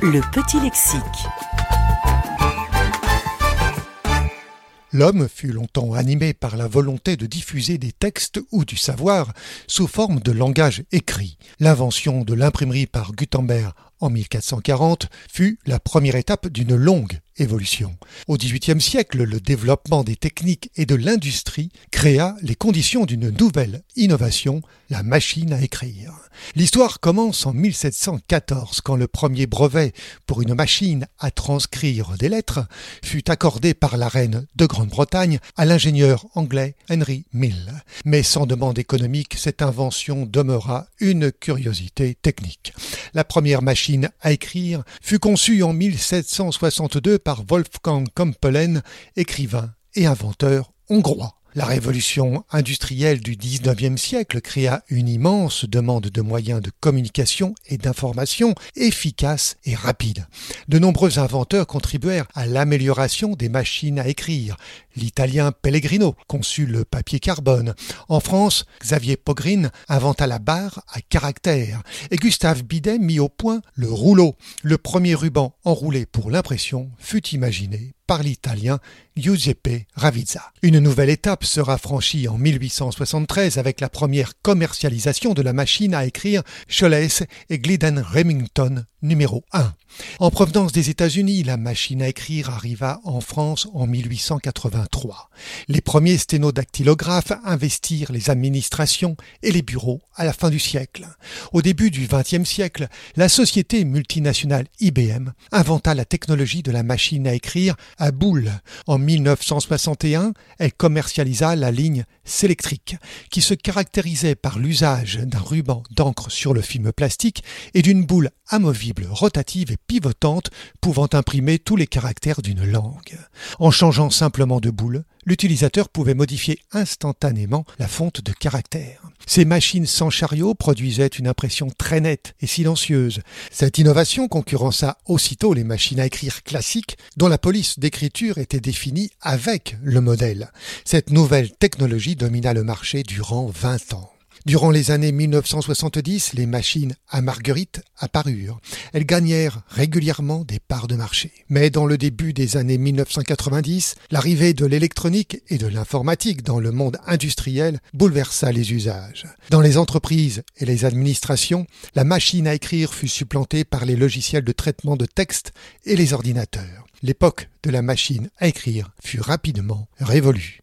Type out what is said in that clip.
Le petit lexique. L'homme fut longtemps animé par la volonté de diffuser des textes ou du savoir sous forme de langage écrit. L'invention de l'imprimerie par Gutenberg en 1440 fut la première étape d'une longue évolution. Au XVIIIe siècle, le développement des techniques et de l'industrie créa les conditions d'une nouvelle innovation, la machine à écrire. L'histoire commence en 1714 quand le premier brevet pour une machine à transcrire des lettres fut accordé par la reine de Grande-Bretagne à l'ingénieur anglais Henry Mill. Mais sans demande économique, cette invention demeura une curiosité technique. La première machine à écrire fut conçue en 1762 par Wolfgang Kampelen, écrivain et inventeur hongrois. La révolution industrielle du XIXe siècle créa une immense demande de moyens de communication et d'information efficaces et rapides. De nombreux inventeurs contribuèrent à l'amélioration des machines à écrire. L'italien Pellegrino conçut le papier carbone. En France, Xavier Pogrin inventa la barre à caractère et Gustave Bidet mit au point le rouleau. Le premier ruban enroulé pour l'impression fut imaginé par l'italien Giuseppe Ravizza. Une nouvelle étape sera franchie en 1873 avec la première commercialisation de la machine à écrire Scholes et Glidden Remington numéro 1. En provenance des États-Unis, la machine à écrire arriva en France en 1883. Les premiers sténodactylographes investirent les administrations et les bureaux à la fin du siècle. Au début du XXe siècle, la société multinationale IBM inventa la technologie de la machine à écrire à boule. En 1961, elle commercialisa la ligne Selectric, qui se caractérisait par l'usage d'un ruban d'encre sur le film plastique et d'une boule amovible, rotative et pivotante pouvant imprimer tous les caractères d'une langue. En changeant simplement de boule, l'utilisateur pouvait modifier instantanément la fonte de caractères. Ces machines sans chariot produisaient une impression très nette et silencieuse. Cette innovation concurrença aussitôt les machines à écrire classiques dont la police d'écriture était définie avec le modèle. Cette nouvelle technologie domina le marché durant 20 ans. Durant les années 1970, les machines à marguerite apparurent. Elles gagnèrent régulièrement des parts de marché. Mais dans le début des années 1990, l'arrivée de l'électronique et de l'informatique dans le monde industriel bouleversa les usages. Dans les entreprises et les administrations, la machine à écrire fut supplantée par les logiciels de traitement de texte et les ordinateurs. L'époque de la machine à écrire fut rapidement révolue.